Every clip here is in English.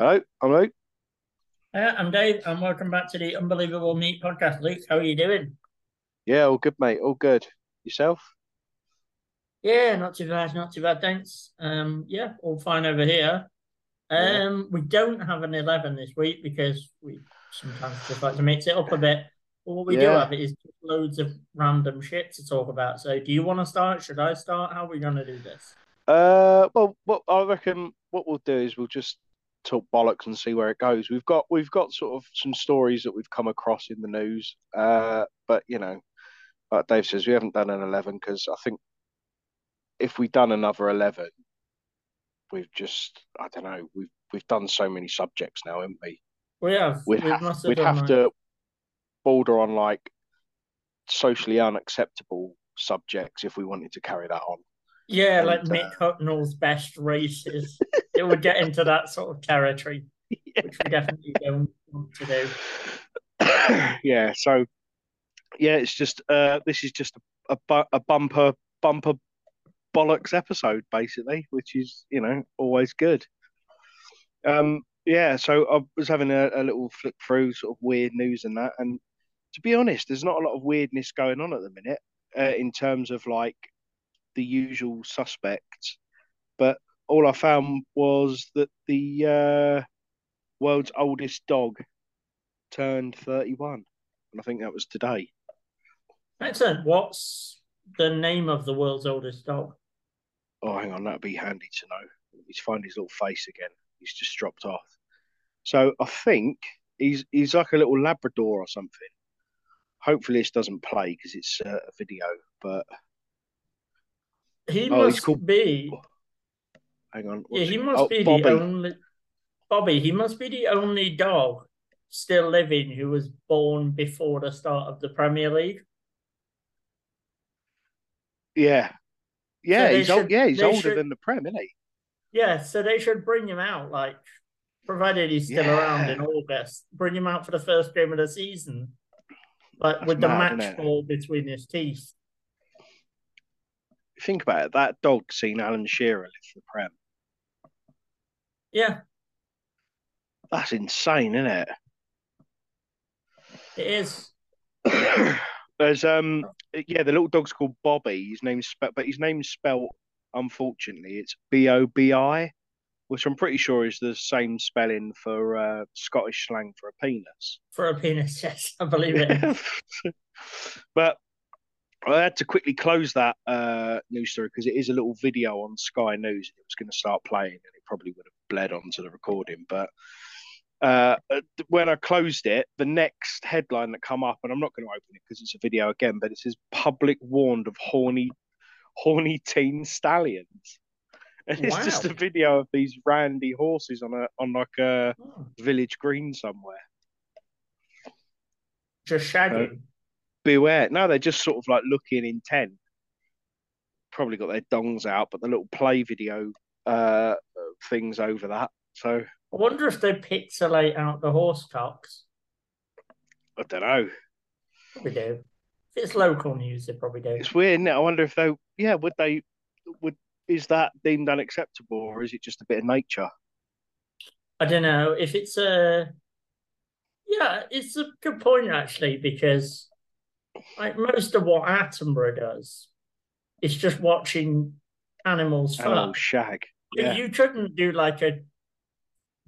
Hello, I'm Luke. Yeah, I'm Dave, and welcome back to the Unbelievable Meat Podcast. Luke, how are you doing? Yeah, all good, mate. All good. Yourself? Yeah, not too bad, not too bad, thanks. Um, yeah, all fine over here. Yeah. Um, we don't have an eleven this week because we sometimes just like to mix it up a bit. But what we do have is loads of random shit to talk about. So, do you want to start? Should I start? How are we going to do this? Uh, well, what I reckon what we'll do is we'll just talk bollocks and see where it goes. We've got we've got sort of some stories that we've come across in the news. Uh, but you know, like Dave says, we haven't done an eleven because I think if we'd done another eleven, we've just I don't know we've we've done so many subjects now, haven't we? We have. We'd we have must have we'd have like- to border on like socially unacceptable subjects if we wanted to carry that on. Yeah, like and, Mick Hucknall's best races. it would get into that sort of territory, which we definitely don't want to do. yeah, so yeah, it's just uh this is just a, a, a bumper bumper bollocks episode basically, which is you know always good. Um, yeah, so I was having a, a little flick through sort of weird news and that, and to be honest, there's not a lot of weirdness going on at the minute uh, in terms of like the usual suspects, but all I found was that the uh, world's oldest dog turned 31, and I think that was today. Excellent. What's the name of the world's oldest dog? Oh, hang on, that'd be handy to know. Me find his little face again. He's just dropped off. So I think he's he's like a little Labrador or something. Hopefully this doesn't play because it's uh, a video. But He Oh, must called- be. Hang on, Yeah, he it- must oh, be Bobby. the only. Bobby, he must be the only dog still living who was born before the start of the Premier League. Yeah, yeah, they he's old. Yeah, he's older should- than the Prem, isn't he? Yeah, so they should bring him out, like, provided he's still around in August. Bring him out for the first game of the season, like That's with the match ball between his teeth. Think about it. That dog seen Alan Shearer for the Prem. Yeah, That's insane, isn't it? it is. There's um yeah, the little dog's called Bobby. His name's spelled, but his name's spelt unfortunately it's B O B I, which I'm pretty sure is the same spelling for uh, Scottish slang for a penis. For a penis, yes, I believe it. but I had to quickly close that uh, news story because it is a little video on Sky News. It was going to start playing, and it probably would have bled onto the recording. But uh, when I closed it, the next headline that come up, and I'm not going to open it because it's a video again, but it says "Public warned of horny, horny teen stallions," and it's just a video of these randy horses on a on like a Oh, village green somewhere. just shagging. Beware. No, they're just sort of like looking intent. Probably got their dongs out, but the little play video uh things over that. So I wonder if they pixelate out the horse cocks. I don't know. Probably do. If it's local news, they probably do. It's weird. Isn't it? I wonder if they, yeah, would they, would is that deemed unacceptable, or is it just a bit of nature? I don't know if it's a. Yeah, it's a good point actually because, like most of what Attenborough does, is just watching animals Animal fuck. shag. Yeah, You couldn't do like a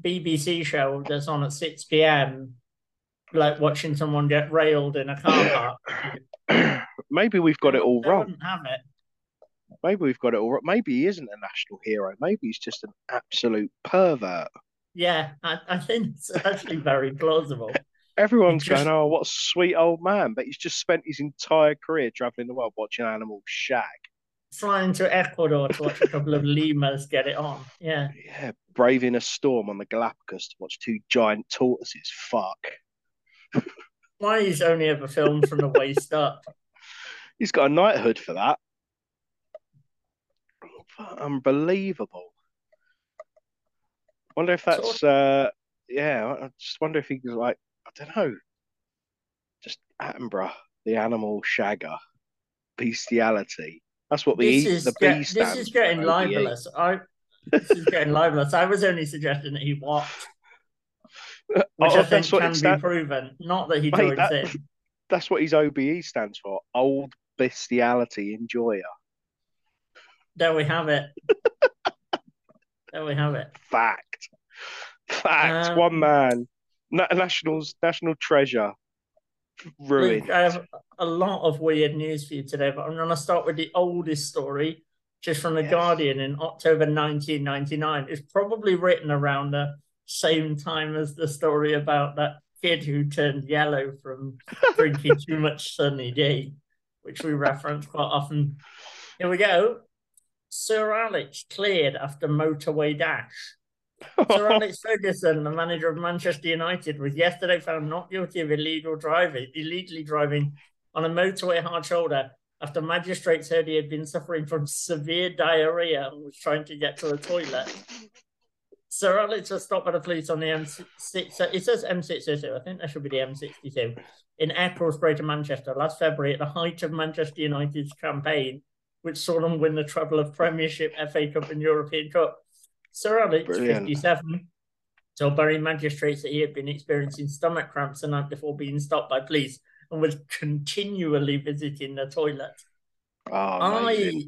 BBC show that's on at six p.m. Like watching someone get railed in a car park. maybe we've got it all They wrong. have it. Maybe we've got it all wrong. Maybe he isn't a national hero. Maybe he's just an absolute pervert. Yeah, I, I think it's actually very plausible. Everyone's just- going, oh, what a sweet old man. But he's just spent his entire career traveling the world watching animals shag. Flying to Ecuador to watch a couple of lemurs get it on. Yeah. Yeah, braving a storm on the Galapagos to watch two giant tortoises fuck. Why he's only ever filmed from the waist up. He's got a knighthood for that. Unbelievable. Wonder if that's, uh, yeah, I just wonder if he was like, I don't know, just Attenborough, the animal shagger, bestiality. That's what the This E, is the get- B this is getting libelous. I this is getting libelous. I was only suggesting that he watched which Oh, I think can be proven. Not that he joins that- in. That's what his OBE stands for. Old bestiality enjoyer. There we have it. there we have it. Fact. Fact. Um, One man. Na- nationals national treasure. Ruined. Luke, I have a lot of weird news for you today, but I'm going to start with the oldest story, just from the Yes. Guardian in October 1999. It's probably written around the same time as the story about that kid who turned yellow from drinking too much Sunny D, which we reference quite often. Here we go. Sir Alex cleared after motorway dash. Sir Alex Ferguson, the manager of Manchester United, was yesterday found not guilty of illegal driving, illegally driving on a motorway hard shoulder after magistrates heard he had been suffering from severe diarrhea and was trying to get to the toilet. Sir Alex was stopped by the police on the M6. It says M602. I think that should be the M62 in Eccles, Greater Manchester, last February at the height of Manchester United's campaign, which saw them win the treble of Premiership, FA Cup, and European Cup. Sir Alex, Brilliant. 57, told Bury magistrates that he had been experiencing stomach cramps the night before being stopped by police and was continually visiting the toilet. Oh. I,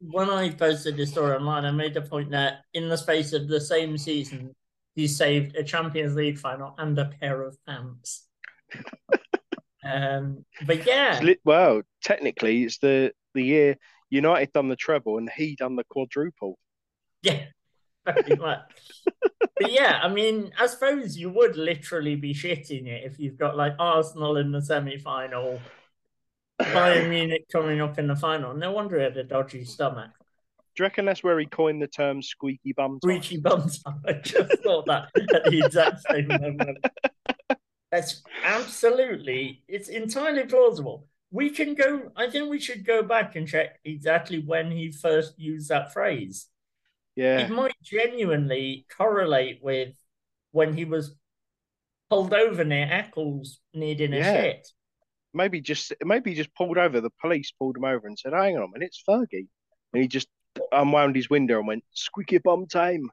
when I posted this story online, I made the point that in the space of the same season, he saved a Champions League final and a pair of pants. um, but yeah, well, technically, it's the the year United done the treble and he done the quadruple. Yeah, very much. but yeah, I mean, I suppose you would literally be shitting it if you've got like Arsenal in the semi final, Bayern Munich coming up in the final. No wonder he had a dodgy stomach. Do you reckon that's where he coined the term squeaky bum? time? Breachy bums. I just thought that at the exact same moment. That's absolutely, it's entirely plausible. We can go, I think we should go back and check exactly when he first used that phrase. Yeah, It might genuinely correlate with when he was pulled over near Eccles needing a Yeah. shit. maybe just maybe he just pulled over. The police pulled him over and said, "Hang on a minute, it's Fergie," and he just unwound his window and went, "Squeaky bum time."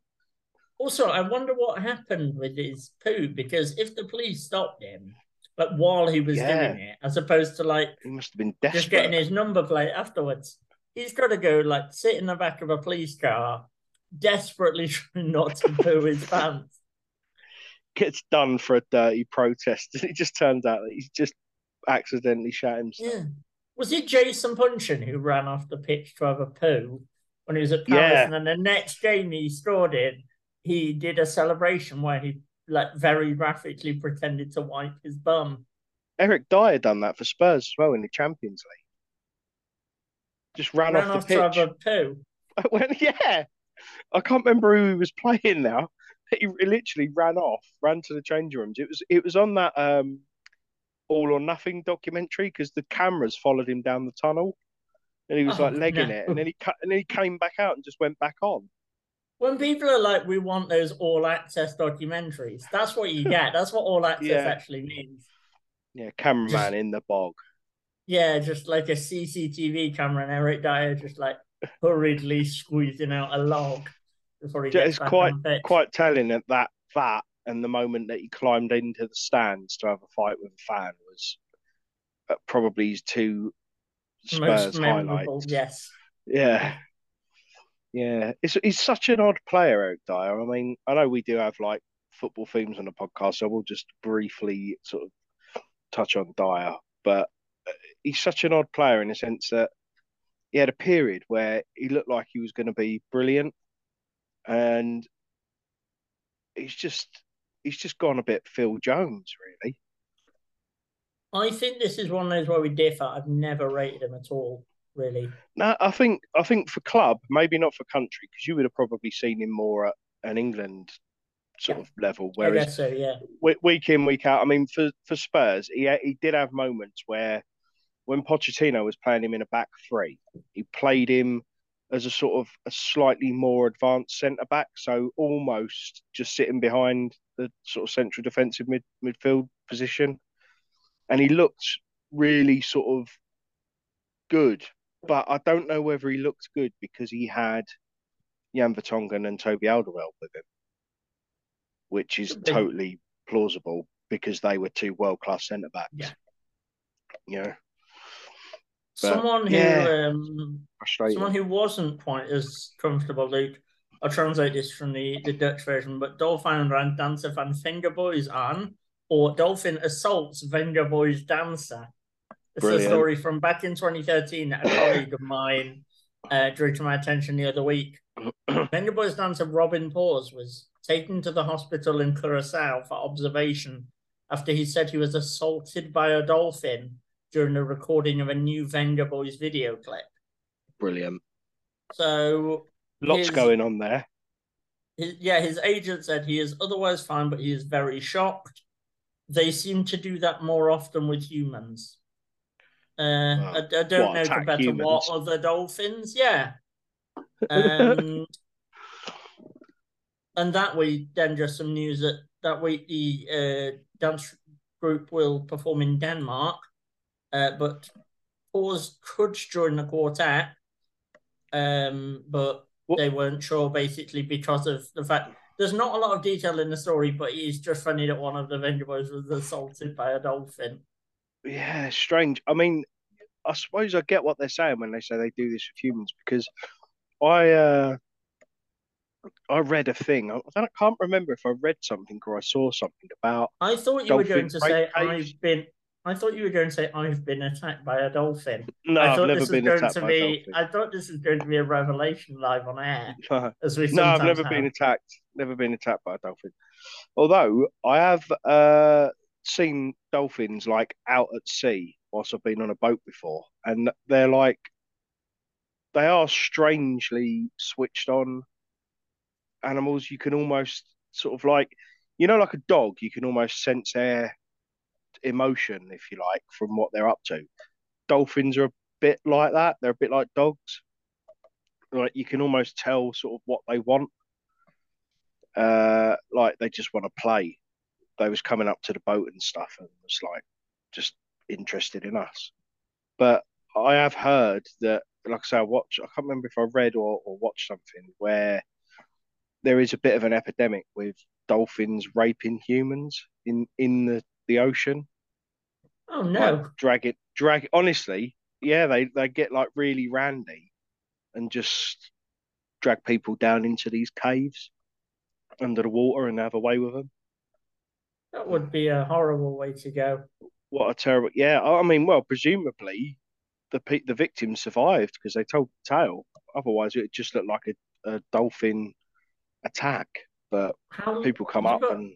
Also, I wonder what happened with his poo because if the police stopped him, but while he was Yeah. doing it, as opposed to like He must have been just getting his number plate afterwards, he's got to go like sit in the back of a police car, desperately trying not to poo his pants. Gets done for a dirty protest, and it just turns out that he's just accidentally shat himself. Yeah. Was it Jason Puncheon who ran off the pitch to have a poo when he was at Palace? Yeah. And then the next game he scored in, he did a celebration where he like very graphically pretended to wipe his bum. Eric Dier done that for Spurs as well in the Champions League. Just ran, ran off off the to have a poo. When, yeah, I can't remember who he was playing now. He literally ran off, ran to the change rooms. It was it was on that um, All or Nothing documentary because the cameras followed him down the tunnel, and he was Oh, like legging no. it, and then he cut, and then he came back out and just went back on. When people are like, we want those all access documentaries, that's what you get. That's what all access Yeah. actually means. Yeah, cameraman in the bog. Yeah, just like a CCTV camera and Eric Dier just like hurriedly squeezing out a log before he gets it's back quite on pitch. quite telling that that that and the moment that he climbed into the stands to have a fight with a fan was uh, probably his two Spurs most memorable. highlights. Yes. Yeah. Yeah. It's he's such an odd player, Eric Dier. I mean, I know we do have like football themes on the podcast, so we'll just briefly sort of touch on Dier. But uh, he's such an odd player in the sense that he had a period where he looked like he was going to be brilliant, and he's just he's just gone a bit Phil Jones, really. I think this is one of those where we differ. I've never rated him at all, really. No, I think I think for club, maybe not for country, because you would have probably seen him more at an England sort Yeah. of level. I Whereas guess so, yeah. week in, week out, I mean, for for Spurs, he he did have moments where when Pochettino was playing him in a back three, he played him as a sort of a slightly more advanced centre back, so almost just sitting behind the sort of central defensive mid midfield position, and he looked really sort of good. But I don't know whether he looked good because he had Jan Vertonghen and Toby Alderweireld with him, which is totally plausible because they were two world class centre backs. Yeah. Yeah. someone who yeah. um, someone who wasn't quite as comfortable, Luke. I'll translate this from the, the Dutch version, but Dolphin ran dancer van Vengaboys on, or Dolphin assaults Vengaboys dancer. It's a story from back in 2013 that a colleague of mine uh, drew to my attention the other week. Vengaboys dancer Robin Pouw was taken to the hospital in Curacao for observation after he said he was assaulted by a dolphin during the recording of a new Venga Boys video clip. Brilliant. So, Lots His- going on there. his, yeah, his agent said he is otherwise fine, but he is very shocked. They seem to do that more often with humans. Uh, I, I don't know compared to what other dolphins. Yeah. Um, and that week, then just some news that that week the uh, dance group will perform in Denmark, uh, but Pouw could join the quartet, um, but What- they weren't sure basically because of the fact there's not a lot of detail in the story, but it's just funny that one of the Venga Boys was assaulted by a dolphin. Yeah, strange. I mean, I suppose I get what they're saying when they say they do this with humans because I uh I read a thing. I, I can't remember if I read something or I saw something about I thought you were going to say caves? I've been. I thought you were going to say I've been attacked by a dolphin. no, I I've thought never this was been going attacked to by be. a dolphin. I thought this was going to be a revelation live on air, No, as we no, I've never have. been attacked. Never been attacked by a dolphin. Although I have uh seen dolphins like out at sea whilst I've been on a boat before, and they're like they are strangely switched on animals. You can almost sort of like you know, like a dog, you can almost sense their emotion, if you like, from what they're up to. Dolphins are a bit like that. They're a bit like dogs. Like you can almost tell sort of what they want. Uh, like they just want to play. They was coming up to the boat and stuff, and was like just interested in us. But I have heard that, like I say, I watch. I can't remember if I read or, or watched something where there is a bit of an epidemic with dolphins raping humans in in the the ocean. Oh no! Like, drag it, drag. It. Honestly, yeah, they they get like really randy, and just drag people down into these caves under the water and have a way with them. That would be a horrible way to go. What a terrible! Yeah, I mean, well, presumably the pe- the victims survived because they told the tale. Otherwise, it just looked like a, a dolphin attack. But How people come up got- and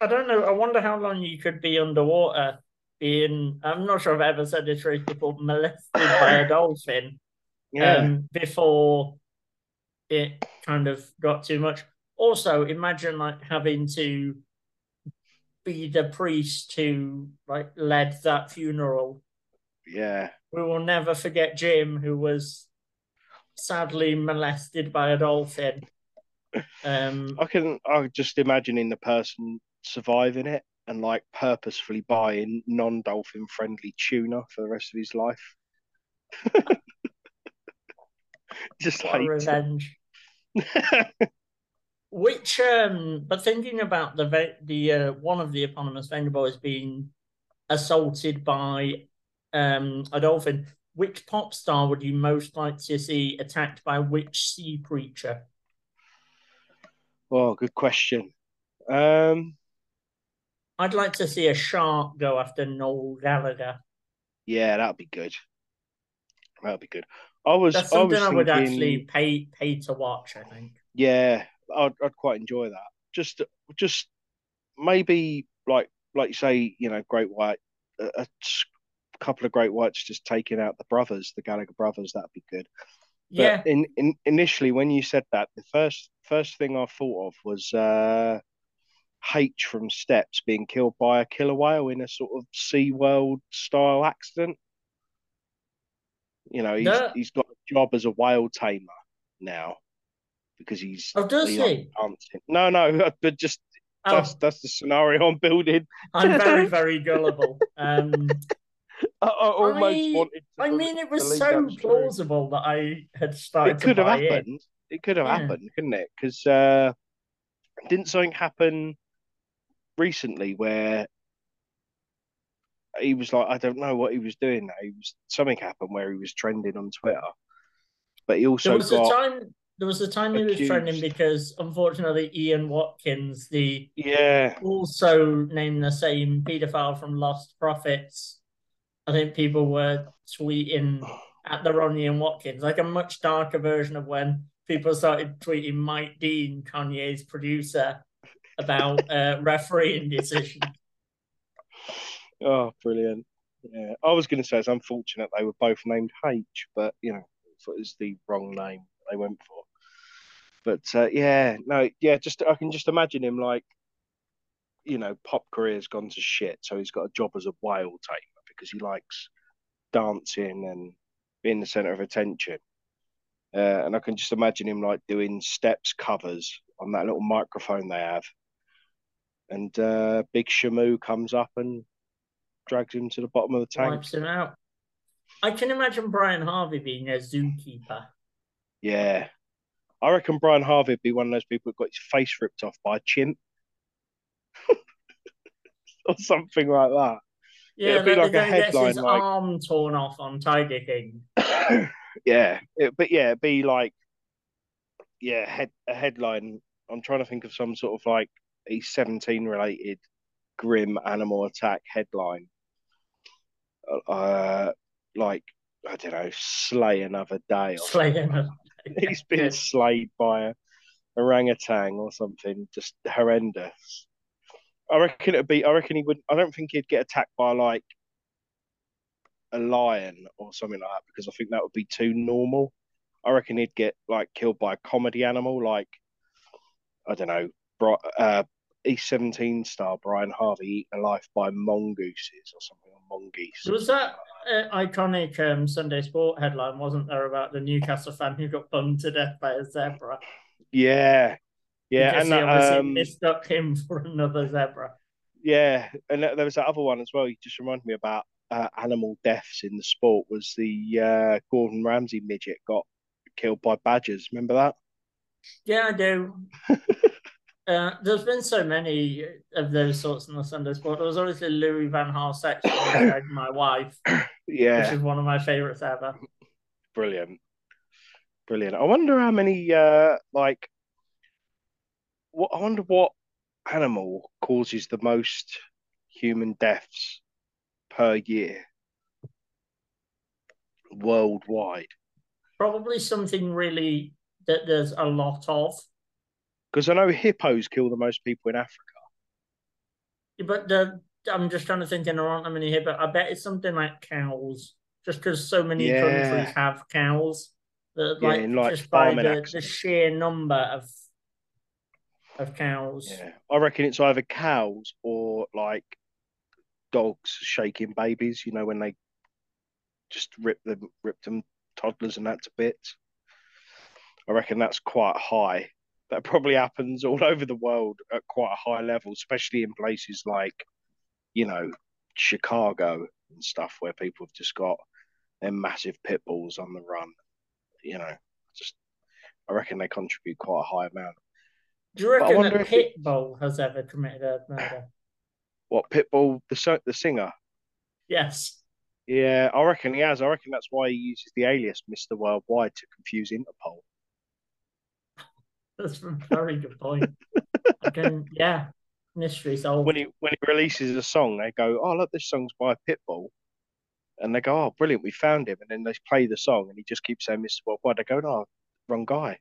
I don't know. I wonder how long you could be underwater being. I'm not sure I've ever said this phrase before. Molested by a dolphin. yeah, um, before it kind of got too much. Also, imagine like having to be the priest who like led that funeral. yeah, We will never forget Jim, who was sadly molested by a dolphin. Um, I can. I just imagining the person surviving it and like purposefully buying non-dolphin friendly tuna for the rest of his life. just like revenge. Which, um, but thinking about the ve- the uh, one of the eponymous Venga boys being assaulted by um a dolphin, which pop star would you most like to see attacked by which sea creature? Oh, good question. Um, I'd like to see a shark go after Noel Gallagher. yeah, that'd be good. That'd be good. I was. That's I something was I would actually pay pay to watch. I think. Yeah, I'd, I'd quite enjoy that. Just, just maybe like, like you say, you know, Great White, a, a couple of Great Whites just taking out the brothers, the Gallagher brothers. That'd be good. But Yeah, in, in initially when you said that, the first first thing I thought of was uh, H from Steps being killed by a killer whale in a sort of Sea World style accident. You know, he's No. he's got a job as a whale tamer now because he's Oh, does he? No, no, but just Oh, that's that's the scenario I'm building. I'm very very gullible. Um, I, I almost I- wanted. To I mean, it was so plausible that I had started It could have in. happened. It could have Yeah. happened, couldn't it? Because uh, didn't something happen recently where he was like, I don't know what he was doing. He was something happened where he was trending on Twitter, but he also there was got a time. There was a time he was trending because, unfortunately, Ian Watkins, the yeah, also named the same paedophile from Lost Prophets, I think people were tweeting at the Ron Ian Watkins, like a much darker version of when people started tweeting Mike Dean, Kanye's producer, about uh, refereeing decisions. oh, brilliant. Yeah, I was going to say it's unfortunate they were both named H, but you know, it was the wrong name they went for. But uh, yeah, no, yeah, just I can just imagine him like, you know, pop career's gone to shit, so he's got a job as a whale tamer because he likes dancing and being the center of attention. Uh, and I can just imagine him like doing steps covers on that little microphone they have. And uh, Big Shamu comes up and drags him to the bottom of the tank. Wipes him out. I can imagine Brian Harvey being a zookeeper. Yeah. I reckon Brian Harvey would be one of those people that got his face ripped off by a chimp. or something like that. Yeah, It'd be like a headline, his like- arm torn off on Tiger King. yeah. It, but yeah, it'd be like yeah, head a headline. I'm trying to think of some sort of like a 17 related grim animal attack headline. Uh like I don't know, slay another day or Slaying a he's been slayed by a orangutan or something just horrendous. I reckon it'd be. I reckon he would. I don't think he'd get attacked by like a lion or something like that because I think that would be too normal. I reckon he'd get like killed by a comedy animal, like I don't know, uh, East Seventeen star Brian Harvey eaten alive by mongooses or something, or mongoose. Was that uh, iconic um, Sunday Sport headline, wasn't there, about the Newcastle fan who got bummed to death by a zebra? Yeah, yeah, because and he that, obviously um, mistook him for another zebra. Yeah, and there was that other one as well. You just reminded me about uh, animal deaths in the sport. Was the uh, Gordon Ramsay midget got killed by badgers? Remember that? Yeah, I do. uh, there's been so many of those sorts in the Sunday Sport. There was obviously Louis Van Gaal section, my wife, yeah, which is one of my favorites ever. brilliant, brilliant. I wonder how many uh, like what? I wonder what animal causes the most human deaths per year worldwide. Probably something really that there's a lot of. Because I know hippos kill the most people in Africa. But the, I'm just trying to think, and there aren't that many here, but I bet it's something like cows, just because so many Yeah. countries have cows. That, Yeah, like, in, like, just by the, the sheer number of of cows. Yeah, I reckon it's either cows or like dogs shaking babies. You know when they just rip them, rip them toddlers and that to bits. I reckon that's quite high. That probably happens all over the world at quite a high level, especially in places like, you know, Chicago and stuff where people have just got their massive pit bulls on the run. You know, just I reckon they contribute quite a high amount. Do you reckon that it- Pitbull has ever committed a murder? What Pitbull, the the singer? yes. Yeah, I reckon he has. I reckon that's why he uses the alias Mr. Worldwide to confuse Interpol. That's a very good point. I can, yeah, mystery solved. When he when he releases a song, they go, "Oh, look, this song's by Pitbull," and they go, "Oh, brilliant, we found him." And then they play the song, and he just keeps saying Mr. Worldwide. They go, "No, wrong guy.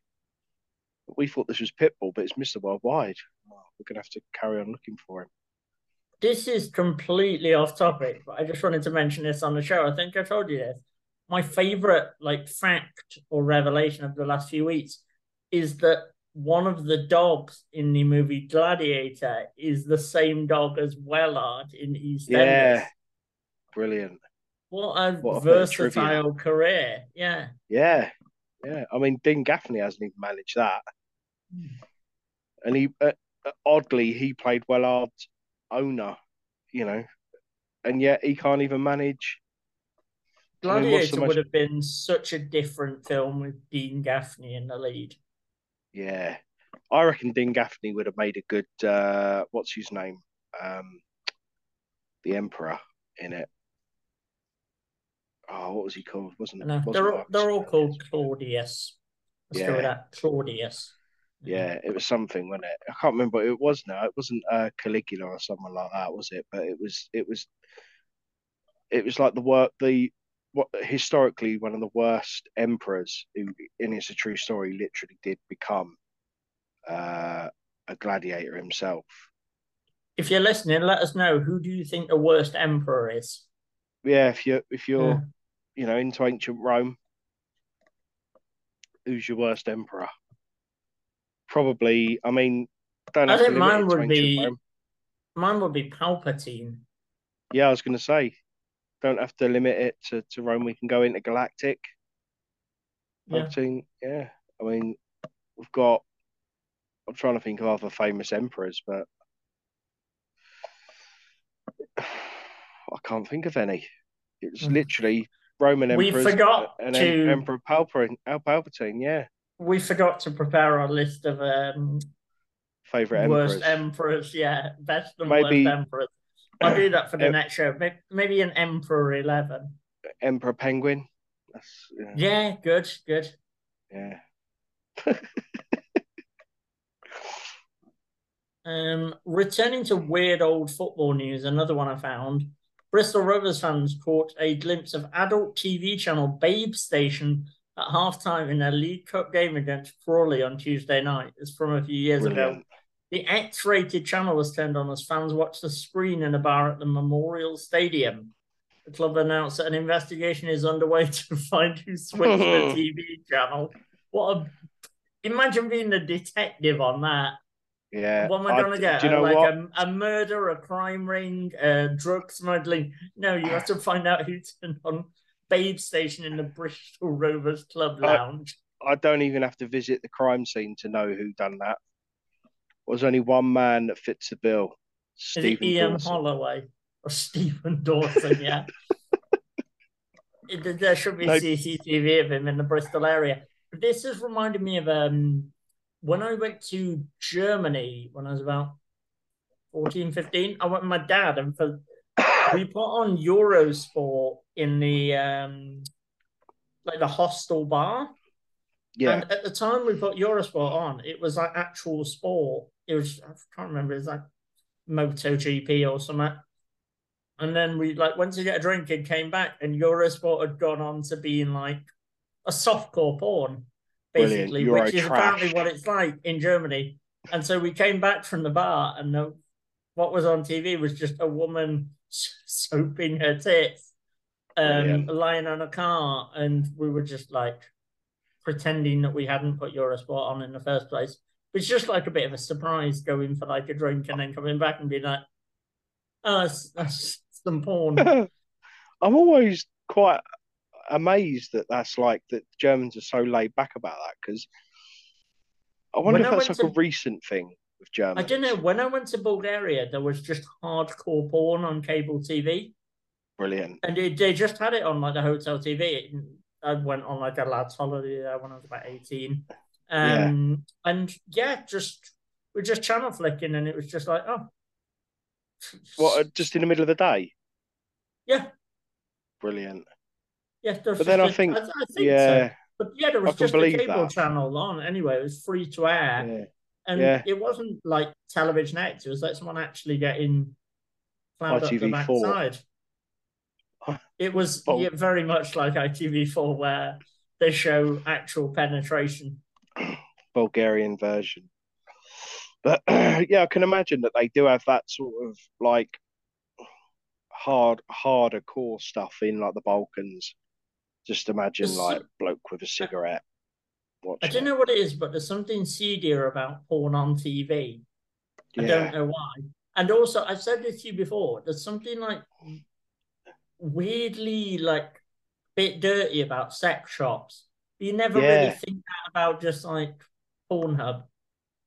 We thought this was Pitbull, but it's Mr. Worldwide. Oh, we're gonna have to carry on looking for him." This is completely off topic, but I just wanted to mention this on the show. I think I told you this. My favorite like fact or revelation of the last few weeks is that one of the dogs in the movie Gladiator is the same dog as Wellard in EastEnders. Yeah. Brilliant. What a What a bit of trivia. versatile career. Yeah. Yeah, yeah. I mean, Dean Gaffney hasn't even managed that, and he uh, uh, oddly he played Wellard's owner, you know, and yet he can't even manage. I mean, the Gladiator would have been such a different film with Dean Gaffney in the lead. Yeah, I reckon Dean Gaffney would have made a good. Uh, what's his name? um, the emperor in it. Oh, what was he called? Wasn't No, wasn't they're all, they're all called Claudius. Let's go with Yeah. that. Claudius. Yeah, it was something, wasn't it? I can't remember what it was now. It wasn't uh, Caligula or someone like that, was it? But it was it was it was like the work the what historically one of the worst emperors who and it's a true story literally did become uh, a gladiator himself. If you're listening, let us know who do you think the worst emperor is. Yeah, if you if you're Yeah. you know into ancient Rome, who's your worst emperor? Probably, I mean, don't I think mine would be- Rome. Mine would be Palpatine. Yeah, I was going to say, don't have to limit it to, to Rome. We can go into Galactic. Yeah. Yeah. I mean, we've got. I'm trying to think of other famous emperors, but I can't think of any. It's Mm. literally Roman emperors. We forgot and to- Emperor Palpatine. Al Palpatine, yeah, We forgot to prepare our list of um, favorite emperors. worst emperors. emperors. Yeah, best and Maybe- worst emperors. I'll do that for the Em- next show. Maybe an Emperor 11. Emperor Penguin. That's yeah. Yeah, good, good. yeah. Um, returning to weird old football news, another one I found. Bristol Rovers fans caught a glimpse of adult TV channel Babe Station at halftime in their League Cup game against Crawley on Tuesday night. It's from a few years ago. The X-rated channel was turned on as fans watched the screen in a bar at the Memorial Stadium. The club announced that an investigation is underway to find who switched the TV channel. What a imagine being a detective on that. Yeah. What am I gonna get? Do you know like what? A, a murder, a crime ring, uh, drug smuggling? No, you have to find out who turned on Babe Station in the Bristol Rovers Club I- Lounge. I don't even have to visit the crime scene to know who done that. There's only one man that fits the bill. Stephen Ian Dawson. Holloway or Stephen Dawson? Yeah. It- there should be No. CCTV of him in the Bristol area. This has reminded me of um, when I went to Germany when I was about 14, 15. I went with my dad, and for we put on Eurosport in the um, like the hostel bar. Yeah. And at the time we put Eurosport on, it was like actual sport. It was I can't remember, it was like MotoGP or something. And then we like went to get a drink and came back, and Eurosport had gone on to being like a softcore porn, basically, which is trash. apparently what it's like in Germany. And so we came back from the bar, and the, what was on TV was just a woman soaping her tits, um, lying on a car, and we were just like pretending that we hadn't put Eurosport on in the first place. It's just like a bit of a surprise going for like a drink and then coming back and being like, "Oh, that's, that's some porn." I'm always quite amazed that that's like that Germans are so laid back about that because I wonder When if I that's like a recent thing with Germans. I don't know. When I went to Bulgaria, there was just hardcore porn on cable TV, Brilliant. and they, they just had it on like the hotel TV. I went on like a lads' holiday there when I was about eighteen, um, and yeah, just we're just channel flicking, and it was just like, oh, What? uh, Just in the middle of the day? yeah, Brilliant. yeah. But then just I a- think, I, I think yeah, so. But yeah, there was just a cable that. channel on anyway. It was free to air. yeah, And Yeah. it wasn't like television X. It was like someone actually getting plowed up the ITV4. backside. It was Oh. yeah, very much like ITV4, where they show actual penetration. Bulgarian version. But yeah, I can imagine that they do have that sort of like hard, harder core stuff in like the Balkans. Just imagine There's like some- bloke with a cigarette. I don't know what it is, but there's something seedier about porn on TV. I don't know why. And also, I've said this to you before. There's something like weirdly like bit dirty about sex shops. You never really think that about just like Pornhub.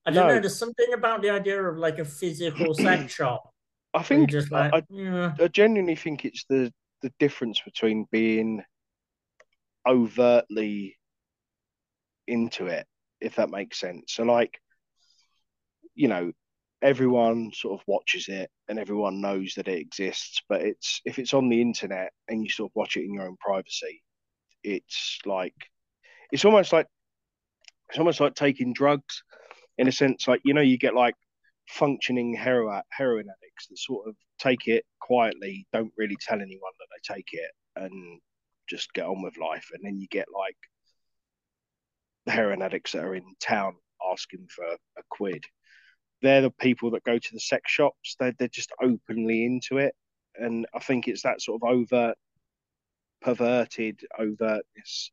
I don't No. know. There's something about the idea of like a physical sex shop. I think just I, like, yeah, I genuinely think it's the the difference between being overtly into it, if that makes sense. So like, you know, everyone sort of watches it and everyone knows that it exists. But it's if it's on the internet and you sort of watch it in your own privacy, it's like it's almost like it's almost like taking drugs in a sense. Like you know, you get like functioning heroin heroin addicts that sort of take it quietly, don't really tell anyone that they take it, and just get on with life. And then you get like heroin addicts that are in town asking for a quid. They're the people that go to the sex shops. They're they're just openly into it, and I think it's that sort of overt, perverted overtness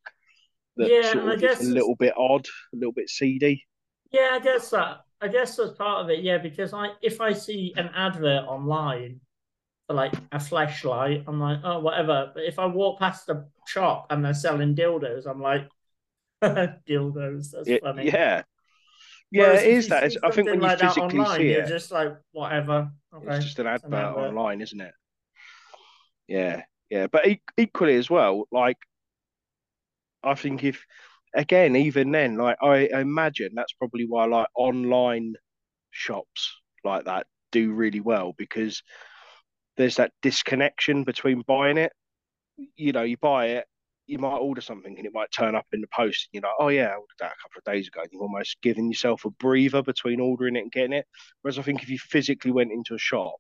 that Yeah, sort and I of guess is a little bit odd, a little bit seedy. Yeah, I guess that. I guess that's part of it. Yeah, because I if I see an advert online for like a flashlight, I'm like, oh, whatever. But if I walk past a shop and they're selling dildos, I'm like, dildos. That's Yeah, funny. yeah, yeah. Whereas It is that. It's, I think when you like physically online, see you're it, just like, whatever. Okay, it's just an it's an advert advert. online, isn't it? Yeah, yeah. But e- equally as well, like I think if again, even then, like I imagine that's probably why like online shops like that do really well because there's that disconnection between buying it. You know, you buy it, you might order something and it might turn up in the post, and you're like, oh yeah, I ordered that a couple of days ago. And you've almost given yourself a breather between ordering it and getting it. Whereas I think if you physically went into a shop,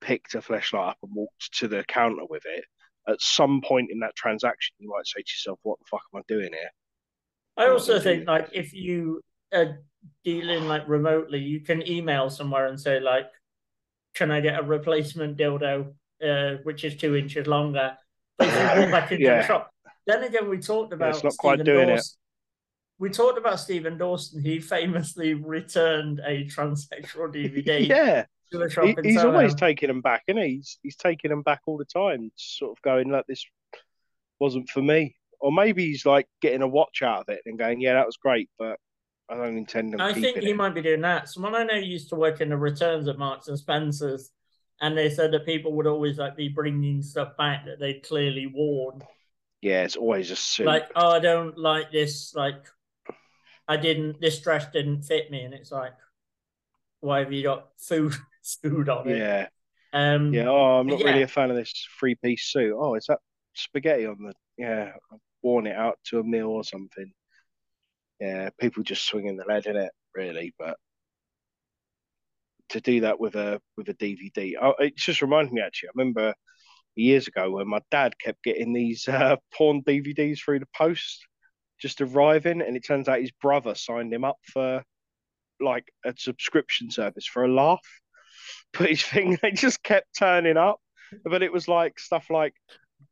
picked a flashlight up and walked to the counter with it, at some point in that transaction, you might say to yourself, what the fuck am I doing here? I also think like if you are dealing like remotely, you can email somewhere and say like, "Can I get a replacement dildo, uh, which is two inches longer?" But if you walk back into Yeah. the shop, then again, we talked Yeah, about it's not quite Stephen doing it. We talked about Stephen Dawson. He famously returned a transsexual DVD yeah, to a shop he, he's Soho. always taking them back, and he? he's he's taking them back all the time, sort of going like this wasn't for me, or maybe he's like getting a watch out of it and going, yeah, that was great, but I don't intend on I think he it. might be doing that. Someone I know used to work in the returns at Marks and Spencers, and they said that people would always like be bringing stuff back that they'd clearly worn. Yeah, it's always a suit. Like, oh, I don't like this. Like, I didn't. This dress didn't fit me, and it's like, why have you got food food on it? yeah, Um. yeah. Oh, I'm not really a fan of this three piece suit. Oh, is that spaghetti on the? Yeah, I've worn it out to a meal or something. Yeah, people just swinging the lead in it, really. But to do that with a with a DVD, oh, it just reminded me actually. I remember years ago when my dad kept getting these uh, porn DVDs through the post, just arriving, and it turns out his brother signed him up for like a subscription service for a laugh. But his thing, they just kept turning up, but it was like stuff like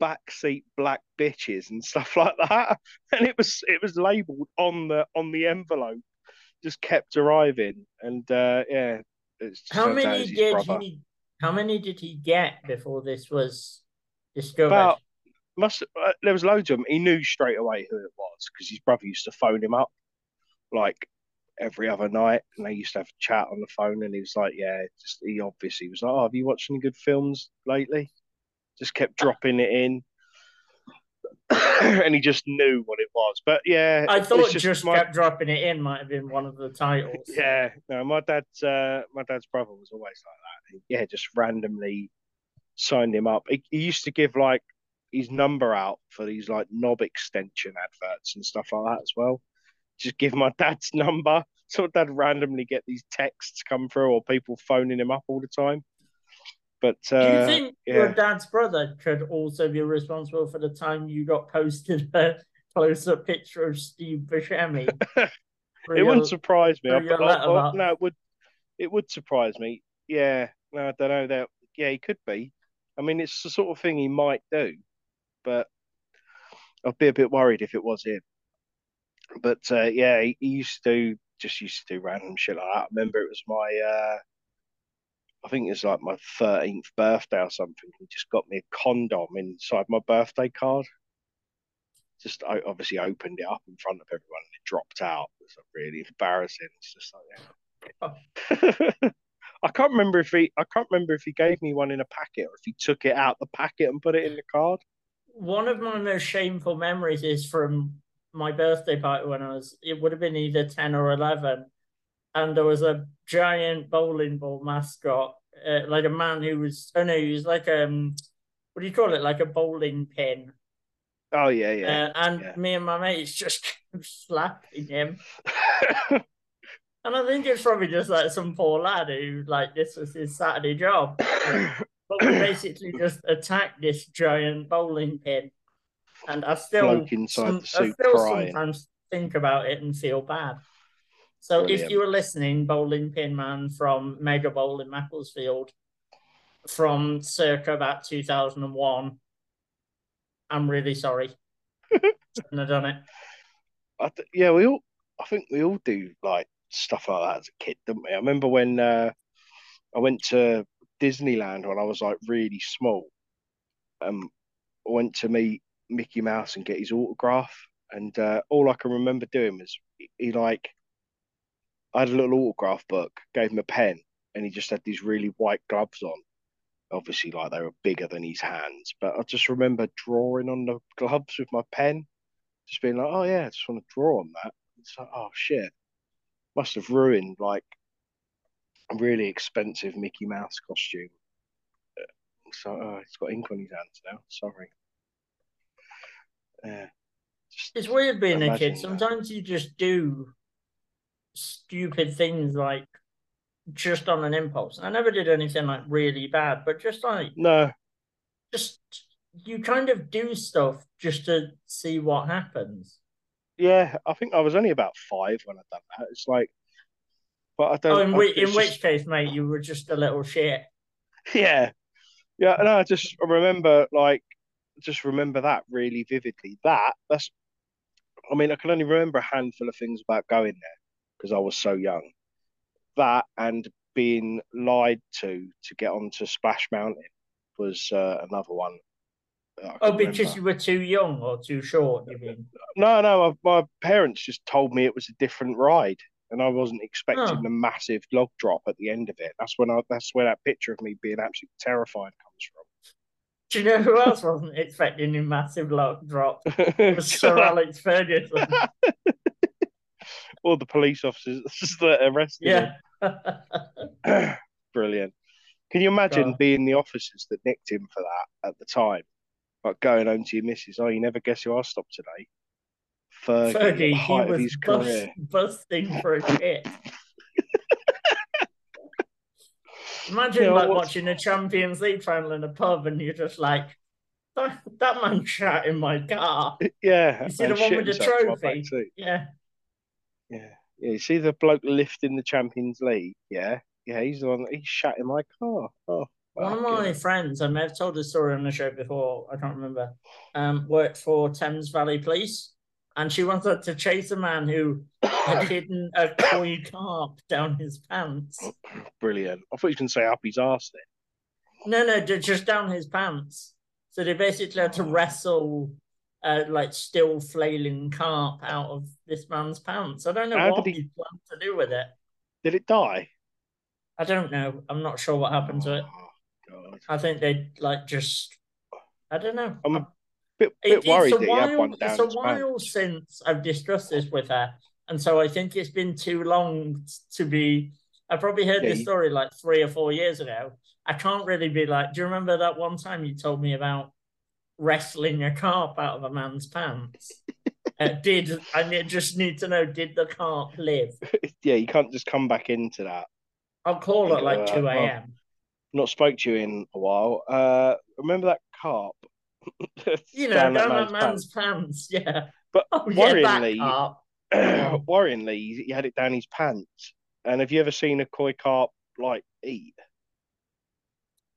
backseat black bitches and stuff like that, and it was it was labelled on the on the envelope. Just kept arriving, and uh, yeah, it's How many did brother. he? How many did he get before this was discovered? About must uh, there was loads of them. He knew straight away who it was because his brother used to phone him up like every other night, and they used to have a chat on the phone. And he was like, "Yeah, just he obviously was like, oh, have you watched any good films lately?" Just kept dropping it in, and he just knew what it was. But yeah, I thought just, my- kept dropping it in might have been one of the titles. Yeah, no, my dad's uh, my dad's brother was always like that. Yeah, just randomly signed him up. He, he used to give like his number out for these like knob extension adverts and stuff like that as well. Just give my dad's number. So dad randomly get these texts come through or people phoning him up all the time. But uh, Do you think your dad's brother could also be responsible for the time you got posted a close-up picture of Steve Buscemi? it your- wouldn't surprise me. I, I- I- no, it would. It would surprise me. Yeah, no, I don't know. That yeah, he could be. I mean, it's the sort of thing he might do, but I'd be a bit worried if it was him. But uh, yeah, he, used to just used to do random shit like that. I remember it was my, uh, I think it was like my thirteenth birthday or something. He just got me a condom inside my birthday card. Just I obviously opened it up in front of everyone and it dropped out. It was really embarrassing. It's just like, yeah. I can't remember if he, I can't remember if he gave me one in a packet or if he took it out the packet and put it in the card. One of my most shameful memories is from my birthday party when I was, it would have been either 10 or 11. and there was a giant bowling ball mascot, uh, like a man who was oh no, he was like um, what do you call it? Like a bowling pin. Oh yeah, yeah. Uh, and yeah. me and my mates just kept slapping him. And I think it's probably just like some poor lad who like this was his Saturday job. but we basically just attacked this giant bowling pin. And I still, some, the I still crying. sometimes think about it and feel bad. So Brilliant. if you were listening, Bowling Pin Man from Mega Bowl in Macclesfield from circa about 2001, I'm really sorry. Shouldn't have done it. I th- yeah, we all. I think we all do like stuff like that as a kid, don't we? I remember when uh, I went to Disneyland when I was like really small. Um, I went to meet Mickey Mouse and get his autograph, and uh, all I can remember doing was he, he like, I had a little autograph book, gave him a pen, and he just had these really white gloves on. Obviously, like they were bigger than his hands, but I just remember drawing on the gloves with my pen, just being like, "Oh yeah, I just want to draw on that." It's like, "Oh shit." must have ruined like a really expensive Mickey Mouse costume. So oh, he's got ink on his hands now. Sorry. Yeah. It's weird being a kid. that. Sometimes you just do stupid things like just on an impulse. I never did anything like really bad, but just like no, just you kind of do stuff just to see what happens. yeah. I think I was only about five when I done that. It's like, but I don't. Oh, in, I- which, in it's which case, mate, you were just a little shit. yeah, yeah. No, I just remember like just remember that really vividly. That that's. I mean, I can only remember a handful of things about going there because I was so young. That and being lied to to get onto Splash Mountain was uh, another one. Oh, because remember. you were too young or too short, you mean? No, no, my, my parents just told me it was a different ride, and I wasn't expecting Oh. the massive log drop at the end of it. That's when I. That's where that picture of me being absolutely terrified comes Do you know who else wasn't expecting a massive lock drop? It was Sir Alex Ferguson. All the police officers that arrested Yeah. him. Brilliant. Can you imagine God. being the officers that nicked him for that at the time? Like going home to your missus, oh, you never guess who I stopped today? Fergie, Fergie, he was bust, busting for a shit. Imagine Yeah, like what's- watching a Champions League final in a pub and you're just like, that, that man shat in my car. Yeah, You see the one with the himself to my back trophy? Yeah. Yeah, yeah. You see the bloke lifting the Champions League? Yeah, yeah. He's the one. He shat in my car. Oh, One of my friends, I may have told this story on the show before, I can't remember, um, worked for Thames Valley Police. And she wanted to chase a man who had hidden a koi carp down his pants. brilliant. I thought you to say up his arse then. No, no, ju- just down his pants. So they basically had to Oh. wrestle, uh, like still flailing carp out of this man's pants. I don't know How what he- he planned to do with it. Did it die? I don't know. I'm not sure what happened to it. Oh, God. I think they like just. I don't know. I'm a bit, It- bit worried that it's a he had while, one down it's a while since I've discussed this with her, and so I think it's been too long to be. I probably heard Yeah, this you- story like three or four years ago. I can't really be like. Do you remember that one time you told me about wrestling a carp out of a man's pants? uh, did I just need to know? Did the carp live? yeah, you can't just come back into that. I'll call it like Uh, two a.m. Not spoke to you in a while. Uh, remember that carp? You know, down down, that that man's man's pants. Yeah. But Oh worryingly, carp. worryingly, he had it down his pants. And have you ever seen a koi carp like eat?